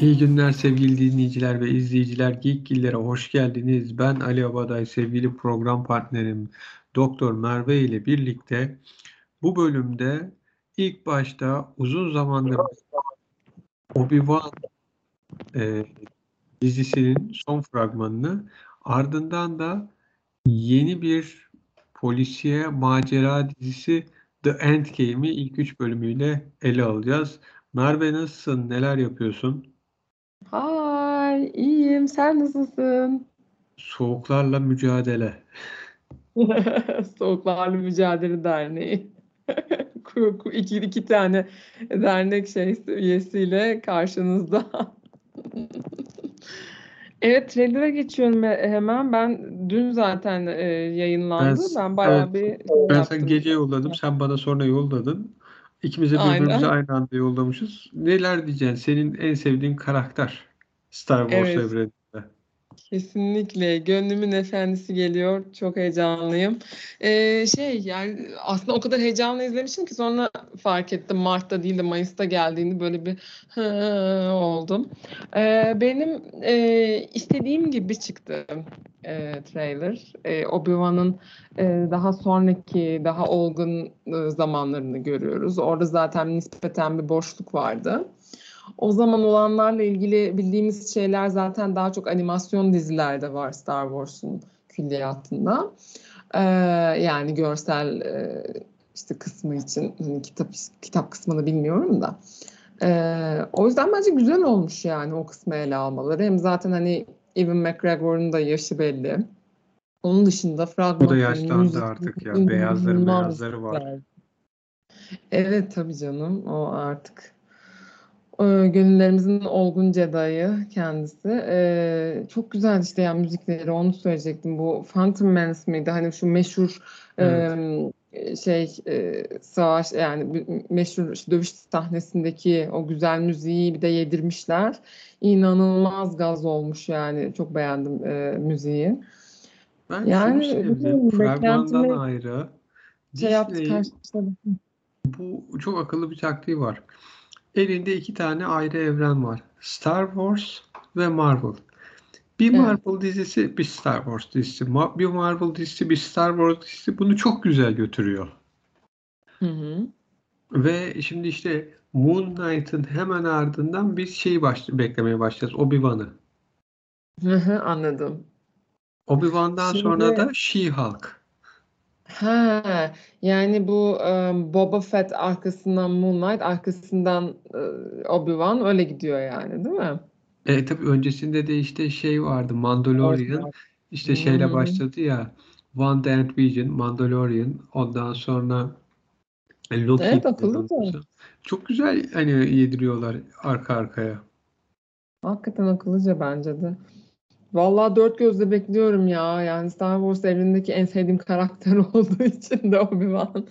İyi günler sevgili dinleyiciler ve izleyiciler. Geekgillere hoş geldiniz. Ben Ali Abaday, sevgili program partnerim Doktor Merve ile birlikte bu bölümde ilk başta uzun zamandır Obi-Wan e, dizisinin son fragmanını ardından da yeni bir polisiye macera dizisi The Endgame'i ilk üç bölümüyle ele alacağız. Merve nasılsın? Neler yapıyorsun? Hay, iyiyim. Sen nasılsın? Soğuklarla mücadele. Soğuklarla Mücadele Derneği. iki, iki tane dernek şey üyesiyle karşınızda. evet, trailer'a geçiyorum hemen. Ben dün zaten e, yayınlandı. Ben, ben bayağı evet, bir Ben sen gece yolladım. Sen bana sonra yolladın. İkimize birbirimize aynı anda yollamışız. Neler diyeceksin? Senin en sevdiğin karakter Star Wars evet. evreninde. Kesinlikle. Gönlümün efendisi geliyor. Çok heyecanlıyım. Ee, şey yani aslında o kadar heyecanla izlemişim ki sonra fark ettim. Mart'ta değil de Mayıs'ta geldiğini böyle bir oldum. Ee, benim e, istediğim gibi çıktı e, trailer. E, Obi-Wan'ın e, daha sonraki, daha olgun e, zamanlarını görüyoruz. Orada zaten nispeten bir boşluk vardı. O zaman olanlarla ilgili bildiğimiz şeyler zaten daha çok animasyon dizilerde var Star Wars'un külliyatında. Ee, yani görsel e, işte kısmı için hani kitap kitap kısmını bilmiyorum da. Ee, o yüzden bence güzel olmuş yani o kısmı ele almaları. Hem zaten hani Evan McGregor'un da yaşı belli. Onun dışında fragman... O da yaşlandı artık ya. Beyazları beyazları var. Evet tabii canım. O artık gönüllerimizin olgun Jedi'ı kendisi. E, çok güzel işte yani müzikleri onu söyleyecektim. Bu Phantom Menace miydi? Hani şu meşhur evet. e, şey e, savaş yani meşhur işte dövüş sahnesindeki o güzel müziği bir de yedirmişler. İnanılmaz gaz olmuş yani. Çok beğendim e, müziği. Ben yani, sevdim. Fragmandan ayrı. Şey Disney, bu çok akıllı bir taktiği var elinde iki tane ayrı evren var. Star Wars ve Marvel. Bir Marvel evet. dizisi bir Star Wars dizisi. Bir Marvel dizisi bir Star Wars dizisi bunu çok güzel götürüyor. Hı hı. Ve şimdi işte Moon Knight'ın hemen ardından bir şey baş beklemeye başlayacağız. Obi-Wan'ı. Hı hı, anladım. Obi-Wan'dan şimdi... sonra da She-Hulk. Ha, yani bu um, Boba Fett arkasından Moonlight, arkasından uh, Obi-Wan öyle gidiyor yani, değil mi? E tabii öncesinde de işte şey vardı Mandalorian işte şeyle Hmm. başladı ya One and Vision, Mandalorian ondan sonra e, Loki Evet, akıllıca. Çok güzel hani yediriyorlar arka arkaya. Hakikaten akıllıca bence de. Vallahi dört gözle bekliyorum ya. Yani Star Wars evrenindeki en sevdiğim karakter olduğu için de Obi-Wan.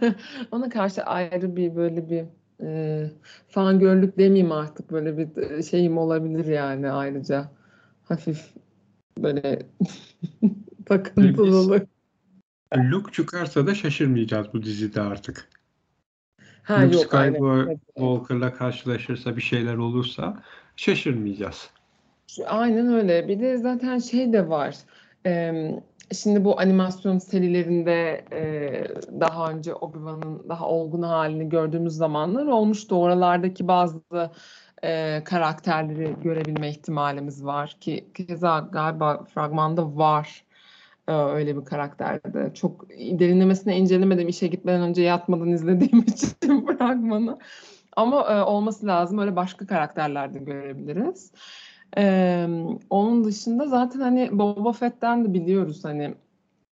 Ona karşı ayrı bir böyle bir e, fangörlük demeyeyim artık. Böyle bir e, şeyim olabilir yani ayrıca. Hafif böyle takıntılılık. Luke çıkarsa da şaşırmayacağız bu dizide artık. Ha, Luke Skywalker'la karşılaşırsa bir şeyler olursa şaşırmayacağız. Aynen öyle. Bir de zaten şey de var. şimdi bu animasyon serilerinde daha önce Obi-Wan'ın daha olgun halini gördüğümüz zamanlar olmuştu. Oralardaki bazı karakterleri görebilme ihtimalimiz var ki keza galiba fragmanda var öyle bir karakterde. Çok derinlemesine incelemedim işe gitmeden önce yatmadan izlediğim için fragmanı. Ama olması lazım. Öyle başka karakterlerde görebiliriz. Ee, onun dışında zaten hani Boba Fett'ten de biliyoruz hani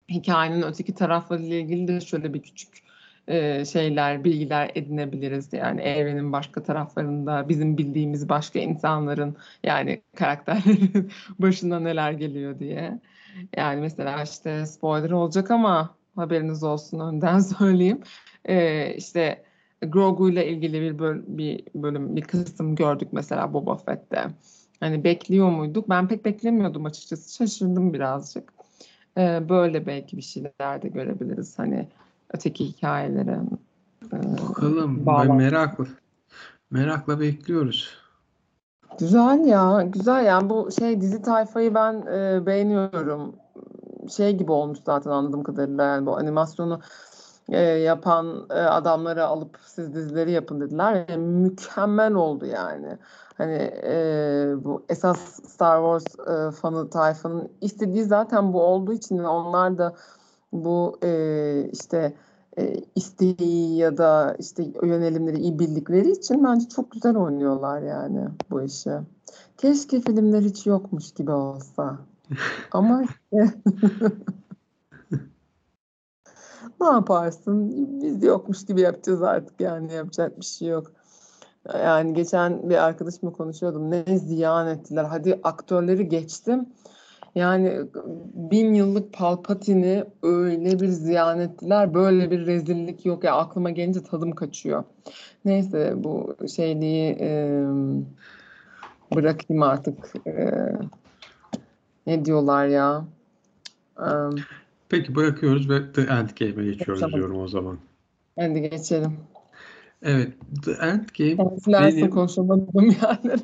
hikayenin öteki taraflarıyla ilgili de şöyle bir küçük e, şeyler, bilgiler edinebiliriz. Yani evrenin başka taraflarında bizim bildiğimiz başka insanların yani karakterlerin başına neler geliyor diye. Yani mesela işte spoiler olacak ama haberiniz olsun önden söyleyeyim. Ee, işte Grogu ile ilgili bir, böl bir bölüm, bir kısım gördük mesela Boba Fett'te. Hani bekliyor muyduk? Ben pek beklemiyordum açıkçası. Şaşırdım birazcık. Ee, böyle belki bir şeyler de görebiliriz. Hani öteki hikayelere. E, Bakalım. Ben merakla, merakla bekliyoruz. Güzel ya, güzel yani bu şey dizi tayfayı ben e, beğeniyorum. Şey gibi olmuş zaten anladığım kadarıyla yani bu animasyonu e, yapan e, adamları alıp siz dizileri yapın dediler. E, mükemmel oldu yani. Hani e, bu esas Star Wars e, fanı tayfanın istediği zaten bu olduğu için onlar da bu e, işte e, isteği ya da işte yönelimleri iyi bildikleri için bence çok güzel oynuyorlar yani bu işi. Keşke filmler hiç yokmuş gibi olsa. Ama ne yaparsın? Biz yokmuş gibi yapacağız artık yani yapacak bir şey yok. Yani geçen bir arkadaşımla konuşuyordum. Ne ziyan ettiler. Hadi aktörleri geçtim. Yani bin yıllık Palpatine'i öyle bir ziyan ettiler. Böyle bir rezillik yok. Ya aklıma gelince tadım kaçıyor. Neyse bu şeyliği e, bırakayım artık. E, ne diyorlar ya? E, Peki bırakıyoruz ve The Endgame'e geçiyoruz Tamam. diyorum o zaman. hadi geçelim. Evet, The Endgame Sensilerse benim konuşamadım yani.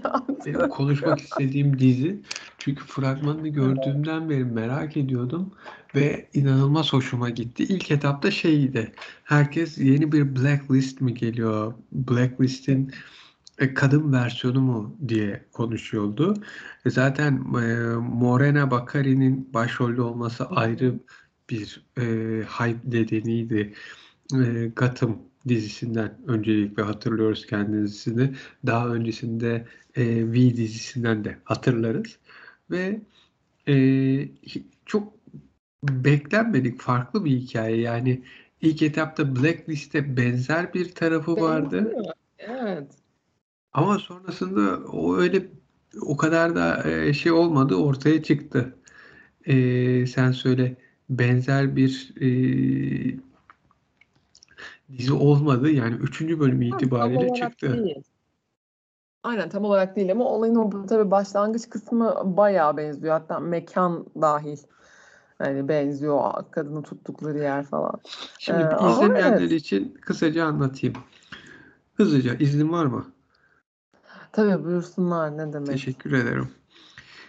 benim konuşmak istediğim dizi. Çünkü fragmanını gördüğümden beri merak ediyordum ve inanılmaz hoşuma gitti. İlk etapta şeydi. Herkes yeni bir Blacklist mi geliyor? Blacklist'in e, kadın versiyonu mu diye konuşuyordu. E, Zaten e, Morena Bakkari'nin başrolde olması ayrı bir e, hype nedeniydi. E, Gotham dizisinden öncelikle hatırlıyoruz kendisini. Daha öncesinde e, V dizisinden de hatırlarız. Ve e, çok beklenmedik farklı bir hikaye. Yani ilk etapta Blacklist'e benzer bir tarafı vardı. Evet. Ama sonrasında o öyle o kadar da e, şey olmadı ortaya çıktı. E, sen söyle benzer bir e, dizi olmadı. Yani üçüncü bölüm Tam, tam itibariyle olarak çıktı. değil. Aynen tam olarak değil ama olayın o tabii başlangıç kısmı bayağı benziyor. Hatta mekan dahil. Yani benziyor kadını tuttukları yer falan. Şimdi Ee, izlemeyenler evet. için kısaca anlatayım. Hızlıca iznin var mı? Tabii buyursunlar ne demek. Teşekkür ederim.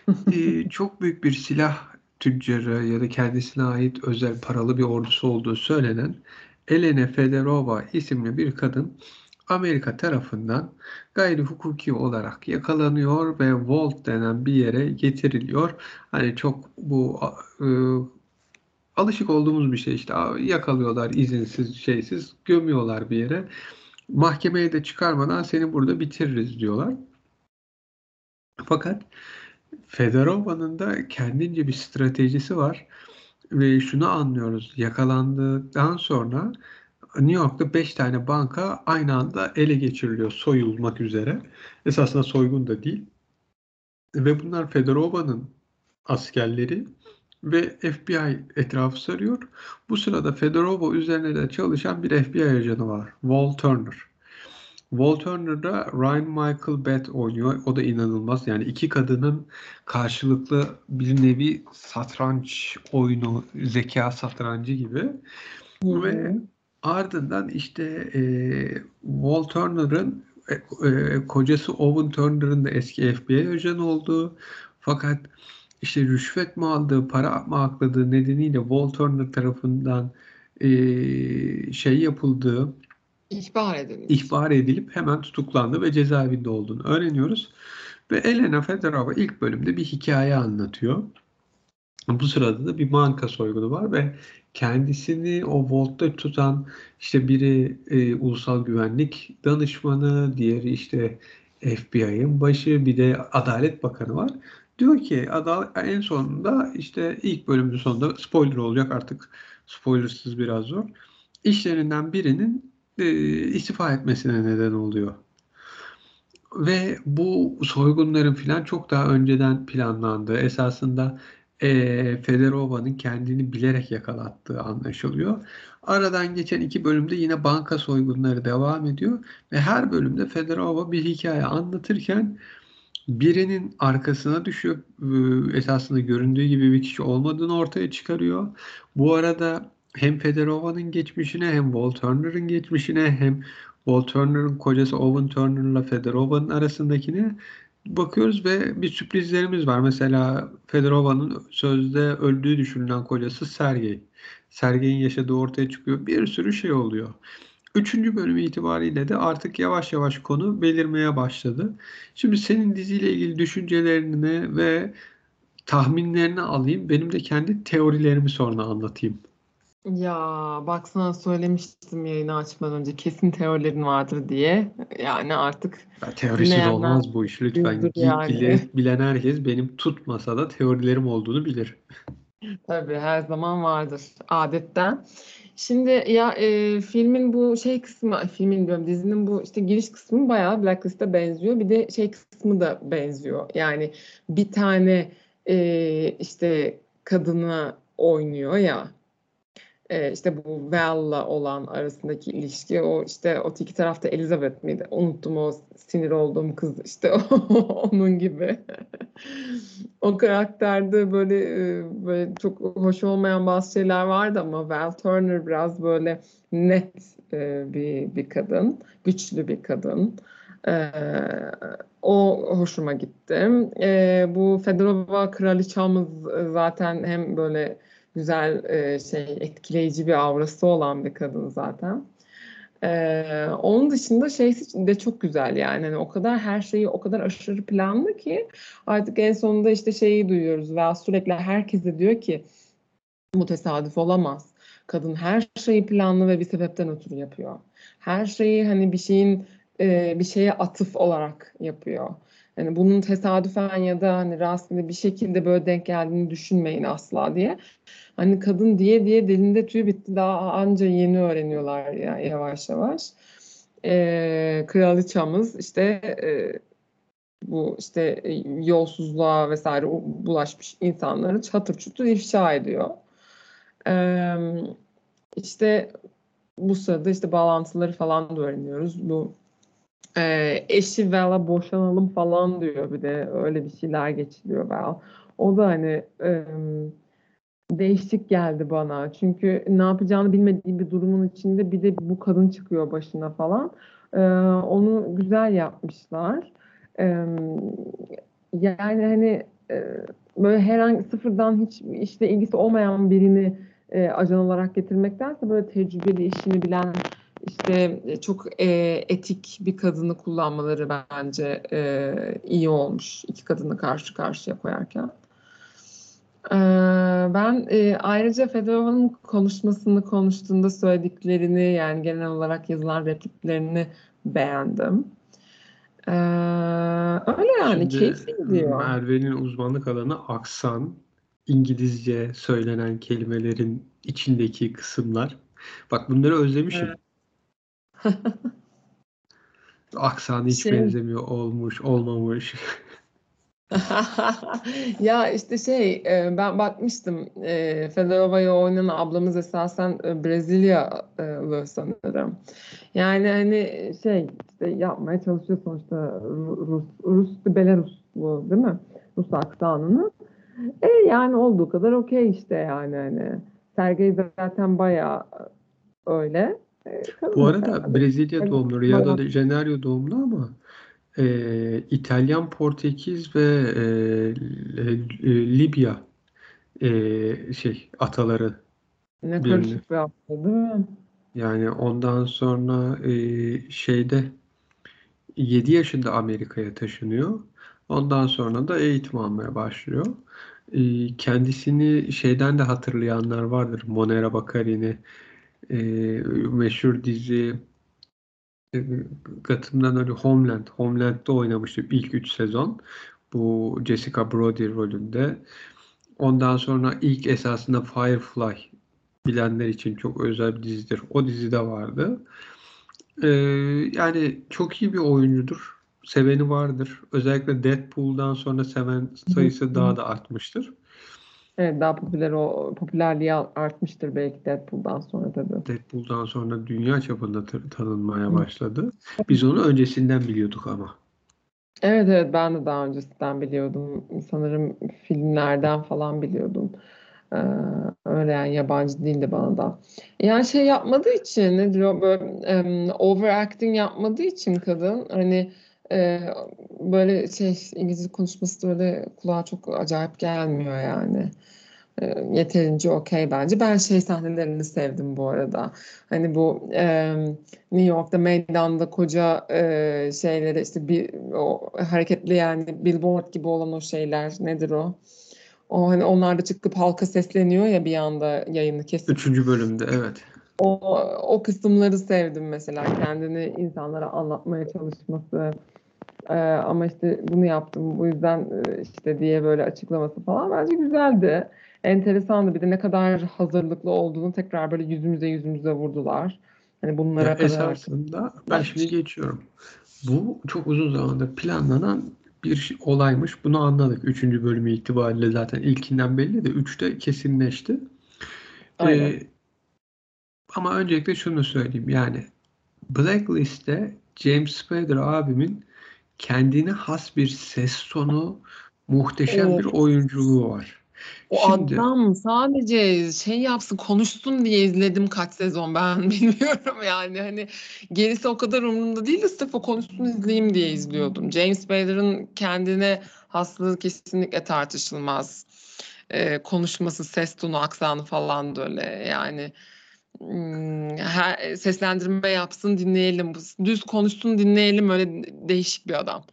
Ee, çok büyük bir silah tüccarı ya da kendisine ait özel paralı bir ordusu olduğu söylenen Elena Fedorova isimli bir kadın Amerika tarafından gayri hukuki olarak yakalanıyor ve Vault denen bir yere getiriliyor. Hani çok bu e, alışık olduğumuz bir şey işte yakalıyorlar izinsiz şeysiz gömüyorlar bir yere. Mahkemeye de çıkarmadan seni burada bitiririz diyorlar. Fakat Fedorova'nın da kendince bir stratejisi var ve şunu anlıyoruz. Yakalandıktan sonra New York'ta 5 tane banka aynı anda ele geçiriliyor soyulmak üzere. Esasında soygun da değil. Ve bunlar Fedorova'nın askerleri ve FBI etrafı sarıyor. Bu sırada Fedorova üzerine de çalışan bir FBI ajanı var. Walt Turner. Walt Turner'da Ryan Michael Bett oynuyor. O da inanılmaz. Yani iki kadının karşılıklı bir nevi satranç oyunu, zeka satrancı gibi. Hı Ve ardından işte e, Walt Turner'ın e, e, kocası Owen Turner'ın da eski FBI ajanı olduğu fakat işte rüşvet mi aldığı, para mı akladığı nedeniyle Walt Turner tarafından e, şey yapıldığı İhbar edilmiş. ihbar edilip hemen tutuklandı ve cezaevinde olduğunu öğreniyoruz. Ve Elena Fedorova ilk bölümde bir hikaye anlatıyor. Bu sırada da bir banka soygunu var ve kendisini o vaultta tutan işte biri e, ulusal güvenlik danışmanı, diğeri işte FBI'ın başı, bir de Adalet Bakanı var. Diyor ki adalet, en sonunda işte ilk bölümün sonunda spoiler olacak artık spoilersız biraz zor. İşlerinden birinin e, istifa etmesine neden oluyor. Ve bu soygunların filan çok daha önceden planlandığı, esasında e, Fedorova'nın kendini bilerek yakalattığı anlaşılıyor. Aradan geçen iki bölümde yine banka soygunları devam ediyor ve her bölümde Fedorova bir hikaye anlatırken birinin arkasına düşüyor. Ee, Esasında göründüğü gibi bir kişi olmadığını ortaya çıkarıyor. Bu arada hem Fedorova'nın geçmişine hem Walt Turner'ın geçmişine hem Walt Turner'ın kocası Owen Turner'la Fedorova'nın arasındakine bakıyoruz ve bir sürprizlerimiz var. Mesela Fedorova'nın sözde öldüğü düşünülen kocası Sergey. Sergey'in yaşadığı ortaya çıkıyor. Bir sürü şey oluyor. Üçüncü bölüm itibariyle de artık yavaş yavaş konu belirmeye başladı. Şimdi senin diziyle ilgili düşüncelerini ve tahminlerini alayım. Benim de kendi teorilerimi sonra anlatayım. Ya bak sana söylemiştim yayını açmadan önce kesin teorilerin vardır diye. Yani artık Ya, teorisiz dinleyenler olmaz bu iş lütfen. yani. bilir, bilen herkes benim tutmasa da teorilerim olduğunu bilir. Tabii her zaman vardır adetten. Şimdi ya e, filmin bu şey kısmı, filmin diyorum dizinin bu işte giriş kısmı bayağı Blacklist'e benziyor. Bir de şey kısmı da benziyor. Yani bir tane e, işte kadını oynuyor ya. E, işte bu Val'la olan arasındaki ilişki o işte o iki tarafta Elizabeth miydi? Unuttum o sinir olduğum kız işte onun gibi. O karakterde böyle böyle çok hoş olmayan bazı şeyler vardı ama Val Turner biraz böyle net e, bir bir kadın, güçlü bir kadın. E, o hoşuma gitti. E, bu Fedorova kraliçamız zaten hem böyle güzel e, şey etkileyici bir aurası olan bir kadın zaten. Ee, onun dışında şey de çok güzel yani hani o kadar her şeyi o kadar aşırı planlı ki artık en sonunda işte şeyi duyuyoruz ve sürekli herkes de diyor ki bu tesadüf olamaz. Kadın her şeyi planlı ve bir sebepten ötürü yapıyor. Her şeyi hani bir şeyin e, bir şeye atıf olarak yapıyor. Yani bunun tesadüfen ya da hani rastgele bir şekilde böyle denk geldiğini düşünmeyin asla diye. Hani kadın diye diye dilinde tüy bitti daha anca yeni öğreniyorlar ya yavaş yavaş. Ee, kraliçamız işte e, bu işte e, yolsuzluğa vesaire bulaşmış insanları çatır çutur ifşa ediyor. Ee, işte bu sırada işte bağlantıları falan da öğreniyoruz. Bu e, eşi Val'a boşanalım falan diyor bir de öyle bir şeyler geçiliyor Val. O da hani e, değişik geldi bana. Çünkü ne yapacağını bilmediği bir durumun içinde bir de bu kadın çıkıyor başına falan. Ee, onu güzel yapmışlar. Ee, yani hani e, böyle herhangi sıfırdan hiç işte ilgisi olmayan birini e, ajan olarak getirmektense böyle tecrübeli işini bilen işte çok e, etik bir kadını kullanmaları bence e, iyi olmuş iki kadını karşı karşıya koyarken. Ben e, ayrıca Fedorova'nın konuşmasını konuştuğunda söylediklerini yani genel olarak yazılan repliklerini beğendim. Ee, öyle yani Şimdi keyifli gidiyor. Merve'nin uzmanlık alanı aksan, İngilizce söylenen kelimelerin içindeki kısımlar. Bak bunları özlemişim. Evet. Aksanı hiç Şey, benzemiyor, olmuş, olmamış. ya işte şey e, ben bakmıştım e, Fedorova'yı oynayan ablamız esasen e, Brezilyalı sanırım. Yani hani şey işte yapmaya çalışıyor sonuçta Rus, Rus Belaruslu değil mi? Rus aksanını. E yani olduğu kadar okey işte yani hani. Sergey zaten bayağı öyle. E, Bu arada Brezilya doğumlu, Rio de Janeiro doğumlu ama e, İtalyan, Portekiz ve e, e, Libya e, şey ataları ne birini. karışık bir hafta değil mi? Yani ondan sonra e, şeyde 7 yaşında Amerika'ya taşınıyor. Ondan sonra da eğitim almaya başlıyor. E, kendisini şeyden de hatırlayanlar vardır. Monera Baccarini e, meşhur dizi Gotham'dan öyle Homeland. Homeland'da oynamıştı ilk 3 sezon. Bu Jessica Brody rolünde. Ondan sonra ilk esasında Firefly bilenler için çok özel bir dizidir. O dizide vardı. Ee, yani çok iyi bir oyuncudur. Seveni vardır. Özellikle Deadpool'dan sonra seven sayısı daha da artmıştır. Evet daha popüler o popülerliği artmıştır belki Deadpool'dan sonra tabii. Deadpool'dan sonra dünya çapında tanınmaya başladı. Biz onu öncesinden biliyorduk ama. Evet evet ben de daha öncesinden biliyordum. Sanırım filmlerden falan biliyordum. Ee, öyle yani yabancı değildi bana da. Yani şey yapmadığı için nedir o böyle um, overacting yapmadığı için kadın hani Ee, böyle şey İngilizce konuşması da öyle kulağa çok acayip gelmiyor yani. Ee, yeterince okey bence. Ben şey sahnelerini sevdim bu arada. Hani bu e, New York'ta meydanda koca e, şeyleri işte bir o hareketli yani billboard gibi olan o şeyler nedir o? O hani onlar da çıkıp halka sesleniyor ya bir anda yayını kesip. Üçüncü bölümde evet. O, o kısımları sevdim mesela kendini insanlara anlatmaya çalışması. Ee, ama işte bunu yaptım bu yüzden e, işte diye böyle açıklaması falan bence güzeldi. Enteresandı bir de ne kadar hazırlıklı olduğunu tekrar böyle yüzümüze yüzümüze vurdular. Hani bunlara Ya kadar. esasında ben şimdi geçiyorum. Bu çok uzun zamandır planlanan bir olaymış. Bunu anladık. Üçüncü bölümü itibariyle zaten ilkinden belli de üçte kesinleşti. Aynen. Ee, ama öncelikle şunu söyleyeyim. Yani Blacklist'te James Spader abimin kendine has bir ses tonu, muhteşem bir Evet. oyunculuğu var. O Şimdi adam sadece şey yapsın konuşsun diye izledim kaç sezon ben bilmiyorum yani hani gerisi o kadar umurumda değil de sırf o konuşsun izleyeyim diye izliyordum. James Spader'ın kendine haslığı kesinlikle tartışılmaz. Ee, konuşması, ses tonu, aksanı falan da öyle yani her, seslendirme yapsın dinleyelim, düz konuşsun dinleyelim öyle değişik bir adam.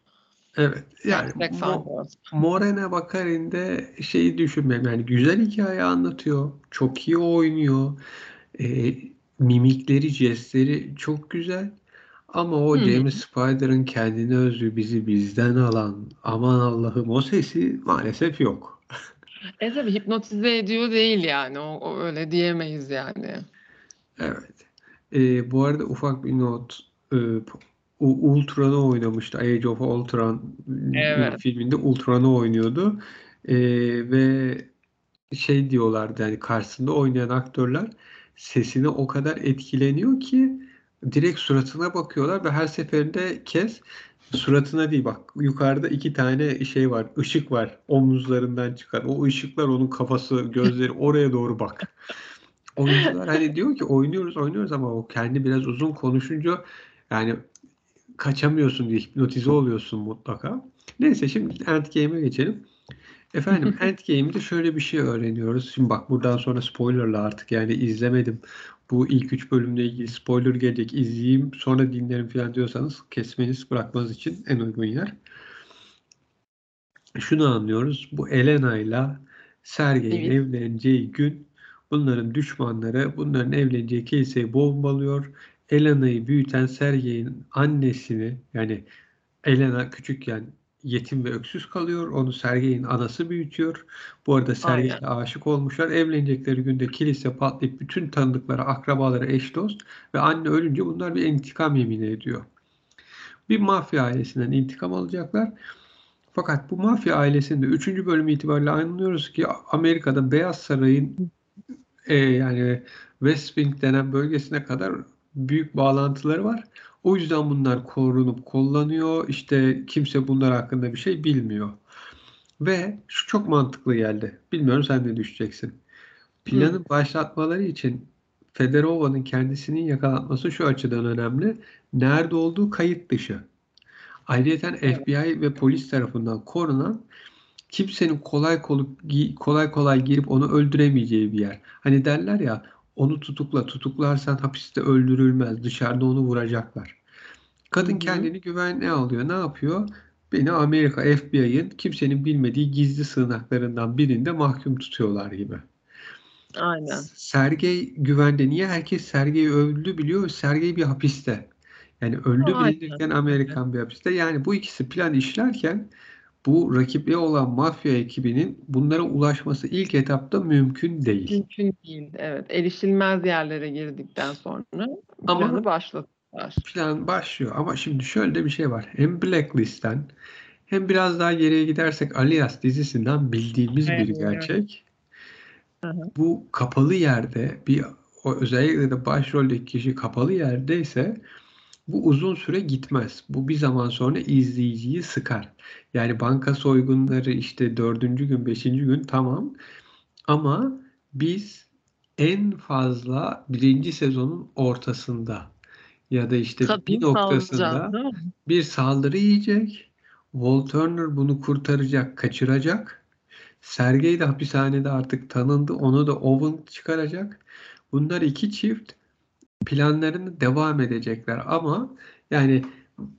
evet yani Mo-. Morena Baccarin'de şeyi düşünmem yani güzel hikaye anlatıyor. Çok iyi oynuyor. E, mimikleri, jestleri çok güzel. Ama o hı. James Spader'ın kendine özgü bizi bizden alan aman Allah'ım o sesi maalesef yok. E tabii hipnotize ediyor değil yani. O, o öyle diyemeyiz yani. Evet. E, bu arada ufak bir not. E, Ultron'u oynamıştı. Age of Ultron Evet. filminde Ultron'u oynuyordu. E, ve şey diyorlardı yani karşısında oynayan aktörler sesine o kadar etkileniyor ki direkt suratına bakıyorlar ve her seferinde kes suratına değil bak yukarıda iki tane şey var ışık var omuzlarından çıkan o ışıklar onun kafası gözleri oraya doğru bak. Oyuncular hani diyor ki oynuyoruz oynuyoruz ama o kendi biraz uzun konuşunca yani kaçamıyorsun diye hipnotize oluyorsun mutlaka. Neyse şimdi Endgame'e geçelim. Efendim Endgame'de şöyle bir şey öğreniyoruz. Şimdi bak buradan sonra spoilerla artık yani izlemedim. Bu ilk üç bölümle ilgili spoiler gelecek. izleyeyim sonra dinlerim falan diyorsanız kesmeniz bırakmanız için en uygun yer. Şunu anlıyoruz. Bu Elena ile Sergey'in Evet. evleneceği gün bunların düşmanları bunların evleneceği kiliseyi bombalıyor. Elena'yı büyüten Sergey'in annesini yani Elena küçükken yetim ve öksüz kalıyor. Onu Sergey'in anası büyütüyor. Bu arada Sergey'e aşık olmuşlar. Evlenecekleri günde kilise patlayıp bütün tanıdıkları, akrabaları, eş dost ve anne ölünce bunlar bir intikam yemini ediyor. Bir mafya ailesinden intikam alacaklar. Fakat bu mafya ailesinde 3. bölüm itibariyle anlıyoruz ki Amerika'da Beyaz Saray'ın e, yani West Wing denen bölgesine kadar büyük bağlantıları var. O yüzden bunlar korunup kollanıyor. İşte kimse bunlar hakkında bir şey bilmiyor. Ve şu çok mantıklı geldi. Bilmiyorum sen ne düşeceksin. Planı Hı. başlatmaları için Fedorova'nın kendisinin yakalanması şu açıdan önemli. Nerede olduğu kayıt dışı. Ayrıca. FBI ve polis tarafından korunan kimsenin kolay kolay kolay kolay girip onu öldüremeyeceği bir yer. Hani derler ya onu tutukla tutuklarsan hapiste öldürülmez dışarıda onu vuracaklar. Kadın kendini güvenliğe alıyor. Ne yapıyor? Beni Amerika FBI'ın kimsenin bilmediği gizli sığınaklarından birinde mahkum tutuyorlar gibi. Aynen. Sergey güvende. Niye? Herkes Sergey öldü biliyor. Sergey bir hapiste. Yani öldü bilinirken Amerikan bir hapiste. Yani bu ikisi plan işlerken bu rakipleri olan mafya ekibinin bunlara ulaşması ilk etapta mümkün değil. Mümkün değil. Evet. Erişilmez yerlere girdikten sonra Ama planı başlattılar. plan başlıyor. Ama şimdi şöyle de bir şey var. Hem Blacklist'ten hem biraz daha geriye gidersek Alias dizisinden bildiğimiz bir Evet. gerçek. Hı hı. Bu kapalı yerde bir özellikle de başroldeki kişi kapalı yerdeyse bu uzun süre gitmez. Bu bir zaman sonra izleyiciyi sıkar. Yani banka soygunları işte dördüncü gün, beşinci gün tamam. Ama biz en fazla birinci sezonun ortasında ya da işte Kadın bir noktasında bir saldırı yiyecek. Walt Turner bunu kurtaracak, kaçıracak. Sergey de hapishanede artık tanındı. Onu da Owen çıkaracak. Bunlar iki çift planlarını devam edecekler ama yani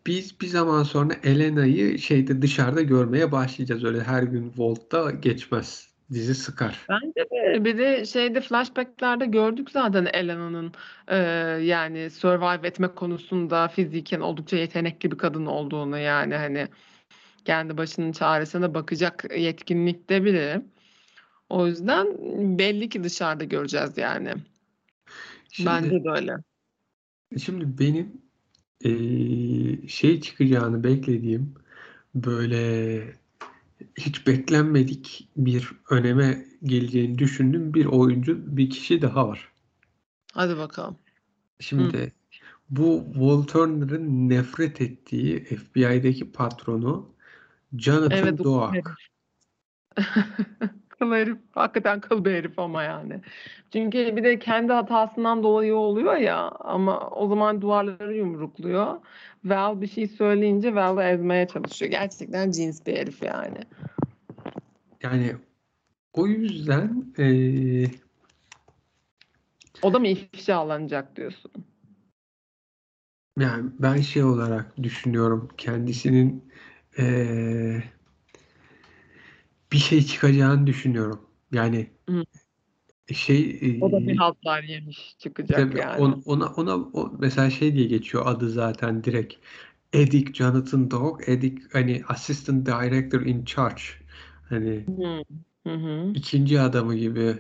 biz bir zaman sonra Elena'yı şeyde dışarıda görmeye başlayacağız. Öyle her gün Volt'ta geçmez. Dizi sıkar. Bence de bir de şeyde flashbacklerde gördük zaten Elena'nın e, yani survive etme konusunda fiziken oldukça yetenekli bir kadın olduğunu yani hani kendi başının çaresine bakacak yetkinlikte biri. O yüzden belli ki dışarıda göreceğiz yani. Şimdi, Bence de öyle. Şimdi benim eee, şey çıkacağını beklediğim böyle hiç beklenmedik bir öneme geleceğini düşündüğüm bir oyuncu, bir kişi daha var. Hadi bakalım. Şimdi bu Walt Turner'ın nefret ettiği FBI'deki patronu Jonathan Evet, o Doak. Kıl herif. Hakikaten kıl bir herif ama yani. Çünkü bir de kendi hatasından dolayı oluyor ya ama o zaman duvarları yumrukluyor. Val bir şey söyleyince Val'ı ezmeye çalışıyor. Gerçekten cins bir herif yani. Yani o yüzden eee, O da mı ifşalanacak diyorsun? yani ben şey olarak düşünüyorum kendisinin eee, bir şey çıkacağını düşünüyorum. Yani Hı. şey O da bir haltlar yemiş çıkacak tabii yani. on- ona ona o mesela şey diye geçiyor adı zaten direkt Edic Jonathan Doak, Edic hani Assistant Director in Charge. Hani Hı. Hı ikinci adamı gibi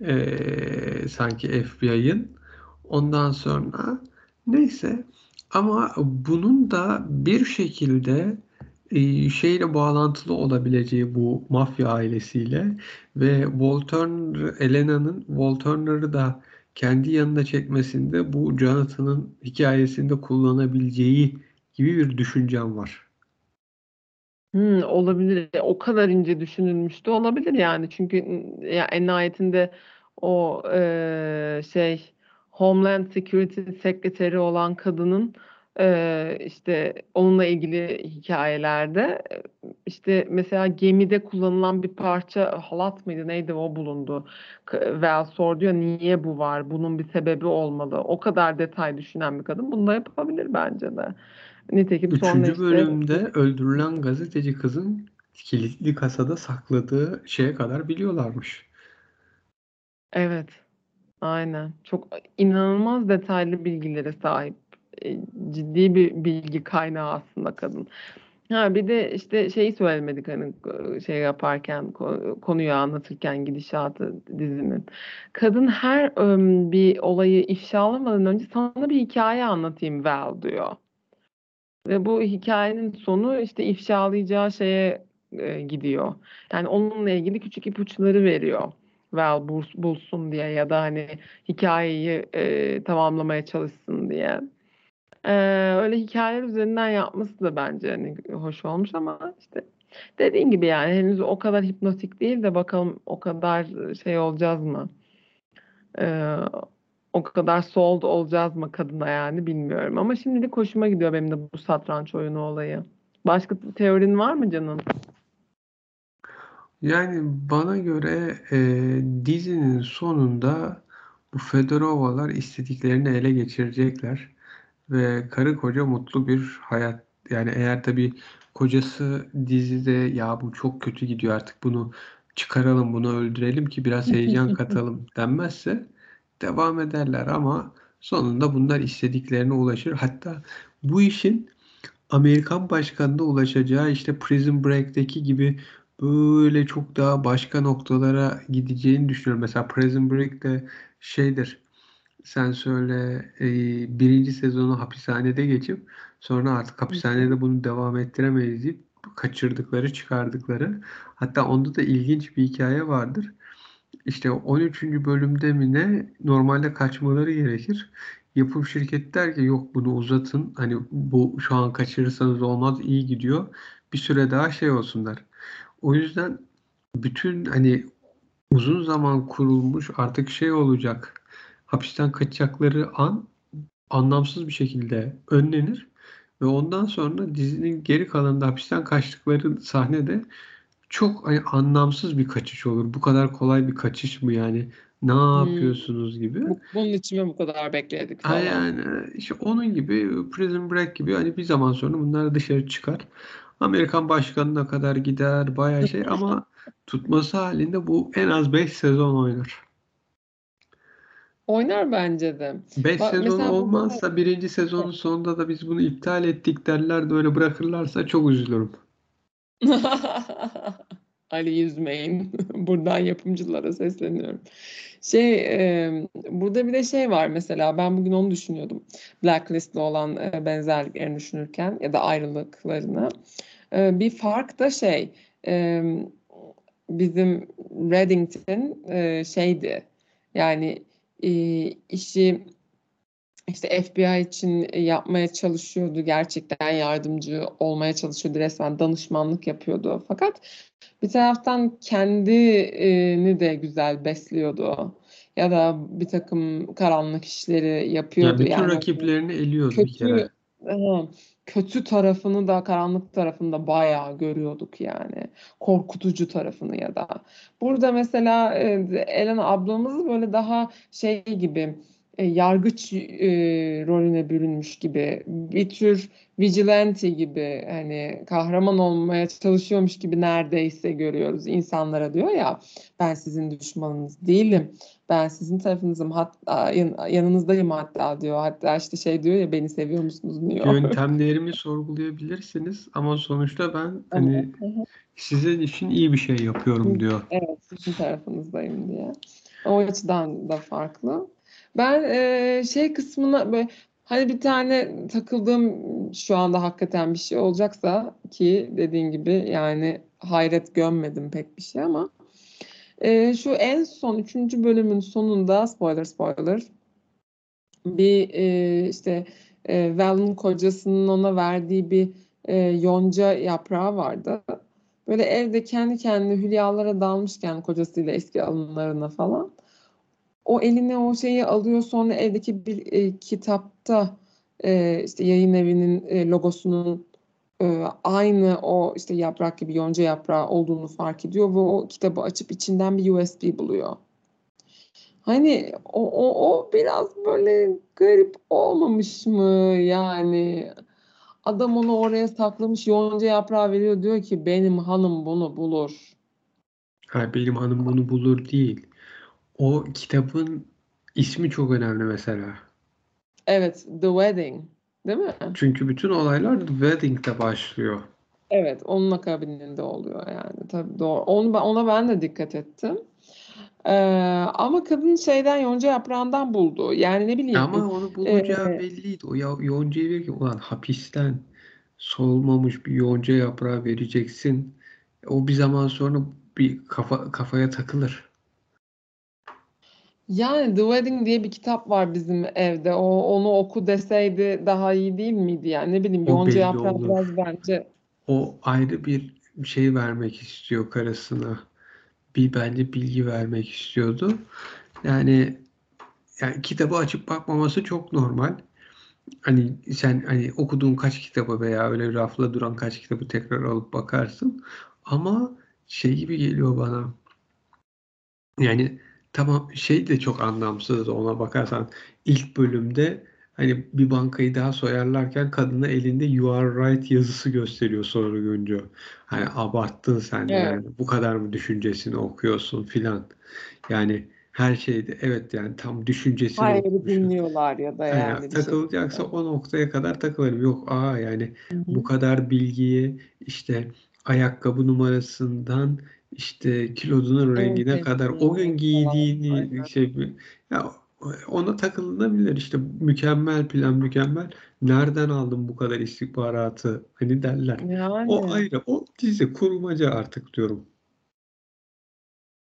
eee, sanki FBI'ın. Ondan sonra neyse ama bunun da bir şekilde şeyle bağlantılı olabileceği bu mafya ailesiyle ve Walt Turner, Elena'nın Walt Turner'ı da kendi yanına çekmesinde bu Jonathan'ın hikayesinde kullanabileceği gibi bir düşüncem var. Hmm, olabilir. O kadar ince düşünülmüş de olabilir yani. Çünkü ya en nihayetinde o eee, şey Homeland Security sekreteri olan kadının eee, işte onunla ilgili hikayelerde e, işte mesela gemide kullanılan bir parça halat mıydı neydi o bulundu. Val sordu ya niye bu var? Bunun bir sebebi olmalı. O kadar detay düşünen bir kadın bunu da yapabilir bence de. Nitekim sonra Üçüncü işte bölümde öldürülen gazeteci kızın kilitli kasada sakladığı şeye kadar biliyorlarmış. Evet, aynen. Çok inanılmaz detaylı bilgilere sahip. E, Ciddi bir bilgi kaynağı aslında kadın. Ha bir de işte şeyi söylemedik hani şey yaparken ko- konuyu anlatırken gidişatı dizinin. Kadın her bir olayı ifşalamadan önce sana bir hikaye anlatayım Val diyor. Ve bu hikayenin sonu işte ifşalayacağı şeye e, gidiyor. Yani onunla ilgili küçük ipuçları veriyor. Val bul- bulsun diye ya da hani hikayeyi e, tamamlamaya çalışsın diye. E, öyle hikayeler üzerinden yapması da bence hani hoş olmuş ama işte dediğin gibi yani henüz o kadar hipnotik değil de bakalım o kadar şey olacağız mı? E, o kadar sold olacağız mı kadına yani bilmiyorum. Ama şimdilik hoşuma gidiyor benim de bu satranç oyunu olayı. Başka teorin var mı canım? Yani bana göre e, dizinin sonunda bu Fedorova'lar istediklerini ele geçirecekler ve karı koca mutlu bir hayat. Yani eğer tabii kocası dizide ya bu çok kötü gidiyor artık bunu çıkaralım bunu öldürelim ki biraz heyecan katalım denmezse devam ederler ama sonunda bunlar istediklerine ulaşır. Hatta bu işin Amerikan başkanına ulaşacağı işte Prison Break'teki gibi böyle çok daha başka noktalara gideceğini düşünüyorum. Mesela Prison Break'te şeydir sen söyle e, birinci sezonu hapishanede geçip sonra artık hapishanede bunu devam ettiremeyiz deyip kaçırdıkları çıkardıkları hatta onda da ilginç bir hikaye vardır. İşte 13. bölümde mi ne normalde kaçmaları gerekir. Yapım şirketi der ki yok bunu uzatın. Hani bu şu an kaçırırsanız olmaz iyi gidiyor. Bir süre daha şey olsunlar. O yüzden bütün hani uzun zaman kurulmuş artık şey olacak. Hapisten kaçacakları an anlamsız bir şekilde önlenir ve ondan sonra dizinin geri kalanında hapisten kaçtıkları sahnede çok hani anlamsız bir kaçış olur. Bu kadar kolay bir kaçış mı yani? Ne Hmm. yapıyorsunuz gibi. Bu- Bunun için mi bu kadar bekledik falan. yani işte onun gibi Prison Break gibi hani bir zaman sonra bunlar dışarı çıkar. Amerikan başkanına kadar gider bayağı şey ama tutması halinde bu en az 5 sezon oynar. Oynar bence de. 5 Bak sezon olmazsa birinci sezonun sonunda da biz bunu iptal ettik derler de öyle bırakırlarsa çok üzülürüm. Ali yüzmeyin. Buradan yapımcılara sesleniyorum. Şey, e, burada bir de şey var mesela ben bugün onu düşünüyordum. Blacklist'le olan e, benzerliklerini düşünürken ya da ayrılıklarını. E, bir fark da şey, e, bizim Reddington e, şeydi. Yani e, işi işte FBI için yapmaya çalışıyordu. Gerçekten yardımcı olmaya çalışıyordu. Resmen danışmanlık yapıyordu. Fakat bir taraftan kendini de güzel besliyordu. Ya da bir takım karanlık işleri Ya yapıyordu. bütün Yani rakiplerini eliyordu bir kere. kötü kötü tarafını da karanlık tarafını da bayağı görüyorduk yani. Korkutucu tarafını ya da. Burada mesela e, Ellen ablamız böyle daha şey gibi e, yargıç e, rolüne bürünmüş gibi bir tür vigilante gibi hani kahraman olmaya çalışıyormuş gibi neredeyse görüyoruz insanlara diyor ya ben sizin düşmanınız değilim ben sizin tarafınızım hatta yan- yanınızdayım hatta diyor hatta işte şey diyor ya beni seviyor musunuz diyor. Yöntemlerimi sorgulayabilirsiniz ama sonuçta ben hani sizin için iyi bir şey yapıyorum diyor. Evet, sizin tarafınızdayım diye. O açıdan da farklı. Ben e, şey kısmına böyle hani bir tane takıldığım şu anda hakikaten bir şey olacaksa ki dediğin gibi yani hayret gömmedim pek bir şey ama e, şu en son üçüncü bölümün sonunda spoiler spoiler bir e, işte e, Val'ın kocasının ona verdiği bir e, yonca yaprağı vardı. Böyle evde kendi kendine hülyalara dalmışken kocasıyla eski anılarına falan. O eline o şeyi alıyor sonra evdeki bir e, kitapta e, işte yayın evinin e, logosunun e, aynı o işte yaprak gibi yonca yaprağı olduğunu fark ediyor ve o kitabı açıp içinden bir USB buluyor. Hani o, o, o biraz böyle garip olmamış mı yani? Adam onu oraya saklamış yonca yaprağı veriyor diyor ki benim hanım bunu bulur. Ha, benim hanım bunu bulur değil. O kitabın ismi çok önemli mesela. Evet, The Wedding, değil mi? Çünkü bütün olaylar The Wedding'de başlıyor. Evet, onun akabininde oluyor yani. Tabii doğru. Onu, ona ben de dikkat ettim. Ee, ama kadın şeyden yonca yaprağından buldu. Yani ne bileyim. Ama onu bulacağı Ee, belliydi. O ya, yoncayı verirken ulan hapisten solmamış bir yonca yaprağı vereceksin. O bir zaman sonra bir kafa kafaya takılır. Yani The Wedding diye bir kitap var bizim evde. O onu oku deseydi daha iyi değil miydi yani? Ne bileyim O yonca olur. biraz bence O ayrı bir şey vermek istiyor karısına. Bir bence bilgi vermek istiyordu. Yani yani kitabı açıp bakmaması çok normal. Hani sen hani okuduğun kaç kitabı veya öyle rafla duran kaç kitabı tekrar alıp bakarsın. Ama şey gibi geliyor bana. Yani tamam şey de çok anlamsız ona bakarsan ilk bölümde hani bir bankayı daha soyarlarken kadına elinde You are right yazısı gösteriyor sonra görünce. Hani abarttın sen evet. yani bu kadar mı düşüncesini okuyorsun filan. Yani her şeyde evet yani tam düşüncesini Hayır okumuşsun. dinliyorlar ya da Yani yani şekilde. takılacaksa o noktaya kadar takılırım. Yok aa yani Hı hı. bu kadar bilgiyi işte ayakkabı numarasından işte kilodunun rengine Evet, kadar o gün giydiğini Aynen. şey ya ona takılınabilir işte mükemmel plan mükemmel nereden aldın bu kadar istihbaratı hani derler. O Yani. ayrı o dizi kurmaca artık diyorum.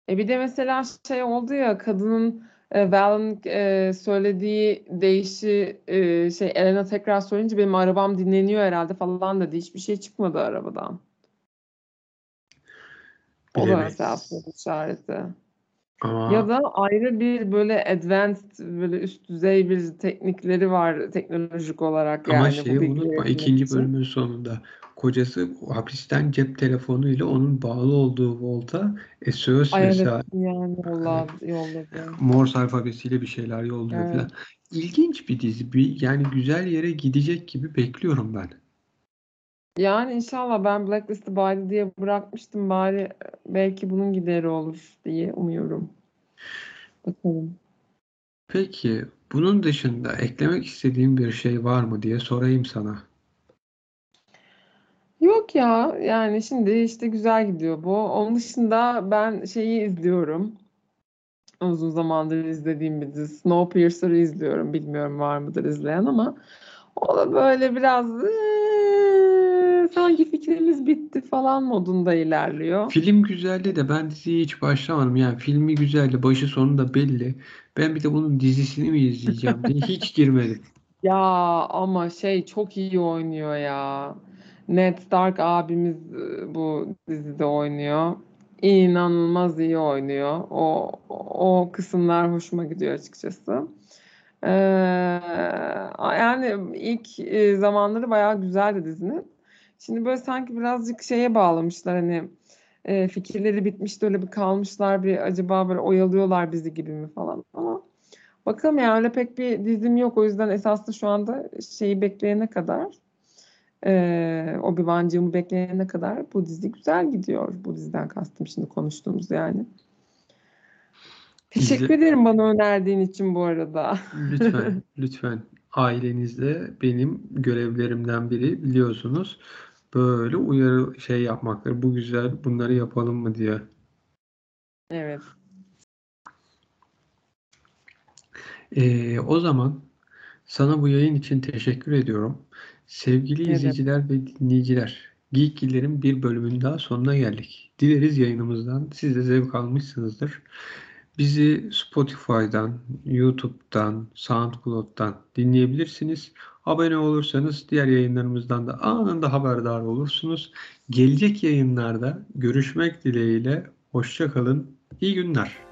E bir de mesela şey oldu ya kadının e, Val'ın e, söylediği deyişi e, şey Elena tekrar söyleyince benim arabam dinleniyor herhalde falan dedi. Hiçbir şey çıkmadı arabadan. O da mesela Bilemeyiz. soru işareti. Ama Ya da ayrı bir böyle advanced, böyle üst düzey bir teknikleri var teknolojik olarak ama yani bu şeyi unutma ikinci için. bölümün sonunda kocası hapisten cep telefonuyla onun bağlı olduğu volta SOS Ay evet mesela yani yolladı, yolladı. Morse alfabesiyle bir şeyler yolluyor Evet. falan. İlginç bir dizi. Bir, yani güzel yere gidecek gibi bekliyorum ben. Yani inşallah ben Blacklist'i bari diye bırakmıştım bari belki bunun gideri olur diye umuyorum. Bakalım. Peki bunun dışında eklemek istediğin bir şey var mı diye sorayım sana. Yok ya yani şimdi işte güzel gidiyor bu. Onun dışında ben şeyi izliyorum. Uzun zamandır izlediğim bir dizi. Snowpiercer'ı izliyorum. Bilmiyorum var mıdır izleyen ama o da böyle biraz "Eee, sanki fikrimiz bitti falan modunda ilerliyor. Film güzeldi de ben diziye hiç başlamadım. Yani filmi güzeldi, başı sonu da belli. Ben bir de bunun dizisini mi izleyeceğim diye hiç girmedim. Ya ama şey çok iyi oynuyor ya. Ned Stark abimiz e, bu dizide oynuyor. İnanılmaz iyi oynuyor. O o kısımlar hoşuma gidiyor açıkçası. Ee, yani ilk e, zamanları bayağı güzeldi dizinin. Şimdi böyle sanki birazcık şeye bağlamışlar hani e, fikirleri bitmiş de öyle bir kalmışlar bir acaba böyle oyalıyorlar bizi gibi mi falan ama bakalım yani öyle pek bir dizim yok o yüzden esasında şu anda şeyi bekleyene kadar e, Obi-Wan'cığımı bekleyene kadar bu dizi güzel gidiyor. Bu diziden kastım şimdi konuştuğumuz yani. Teşekkür İzle- ederim bana önerdiğin için bu arada. Lütfen, lütfen ailenizde benim görevlerimden biri biliyorsunuz. Böyle uyarı şey yapmaktır. Bu güzel, bunları yapalım mı diye. Evet. Ee, o zaman sana bu yayın için teşekkür ediyorum. Sevgili Evet. izleyiciler ve dinleyiciler, Geekgiller'in bir bölümünün daha sonuna geldik. Dileriz yayınımızdan siz de zevk almışsınızdır. Bizi Spotify'dan, YouTube'dan, SoundCloud'dan dinleyebilirsiniz. Abone olursanız diğer yayınlarımızdan da anında haberdar olursunuz. Gelecek yayınlarda görüşmek dileğiyle. Hoşça kalın. İyi günler.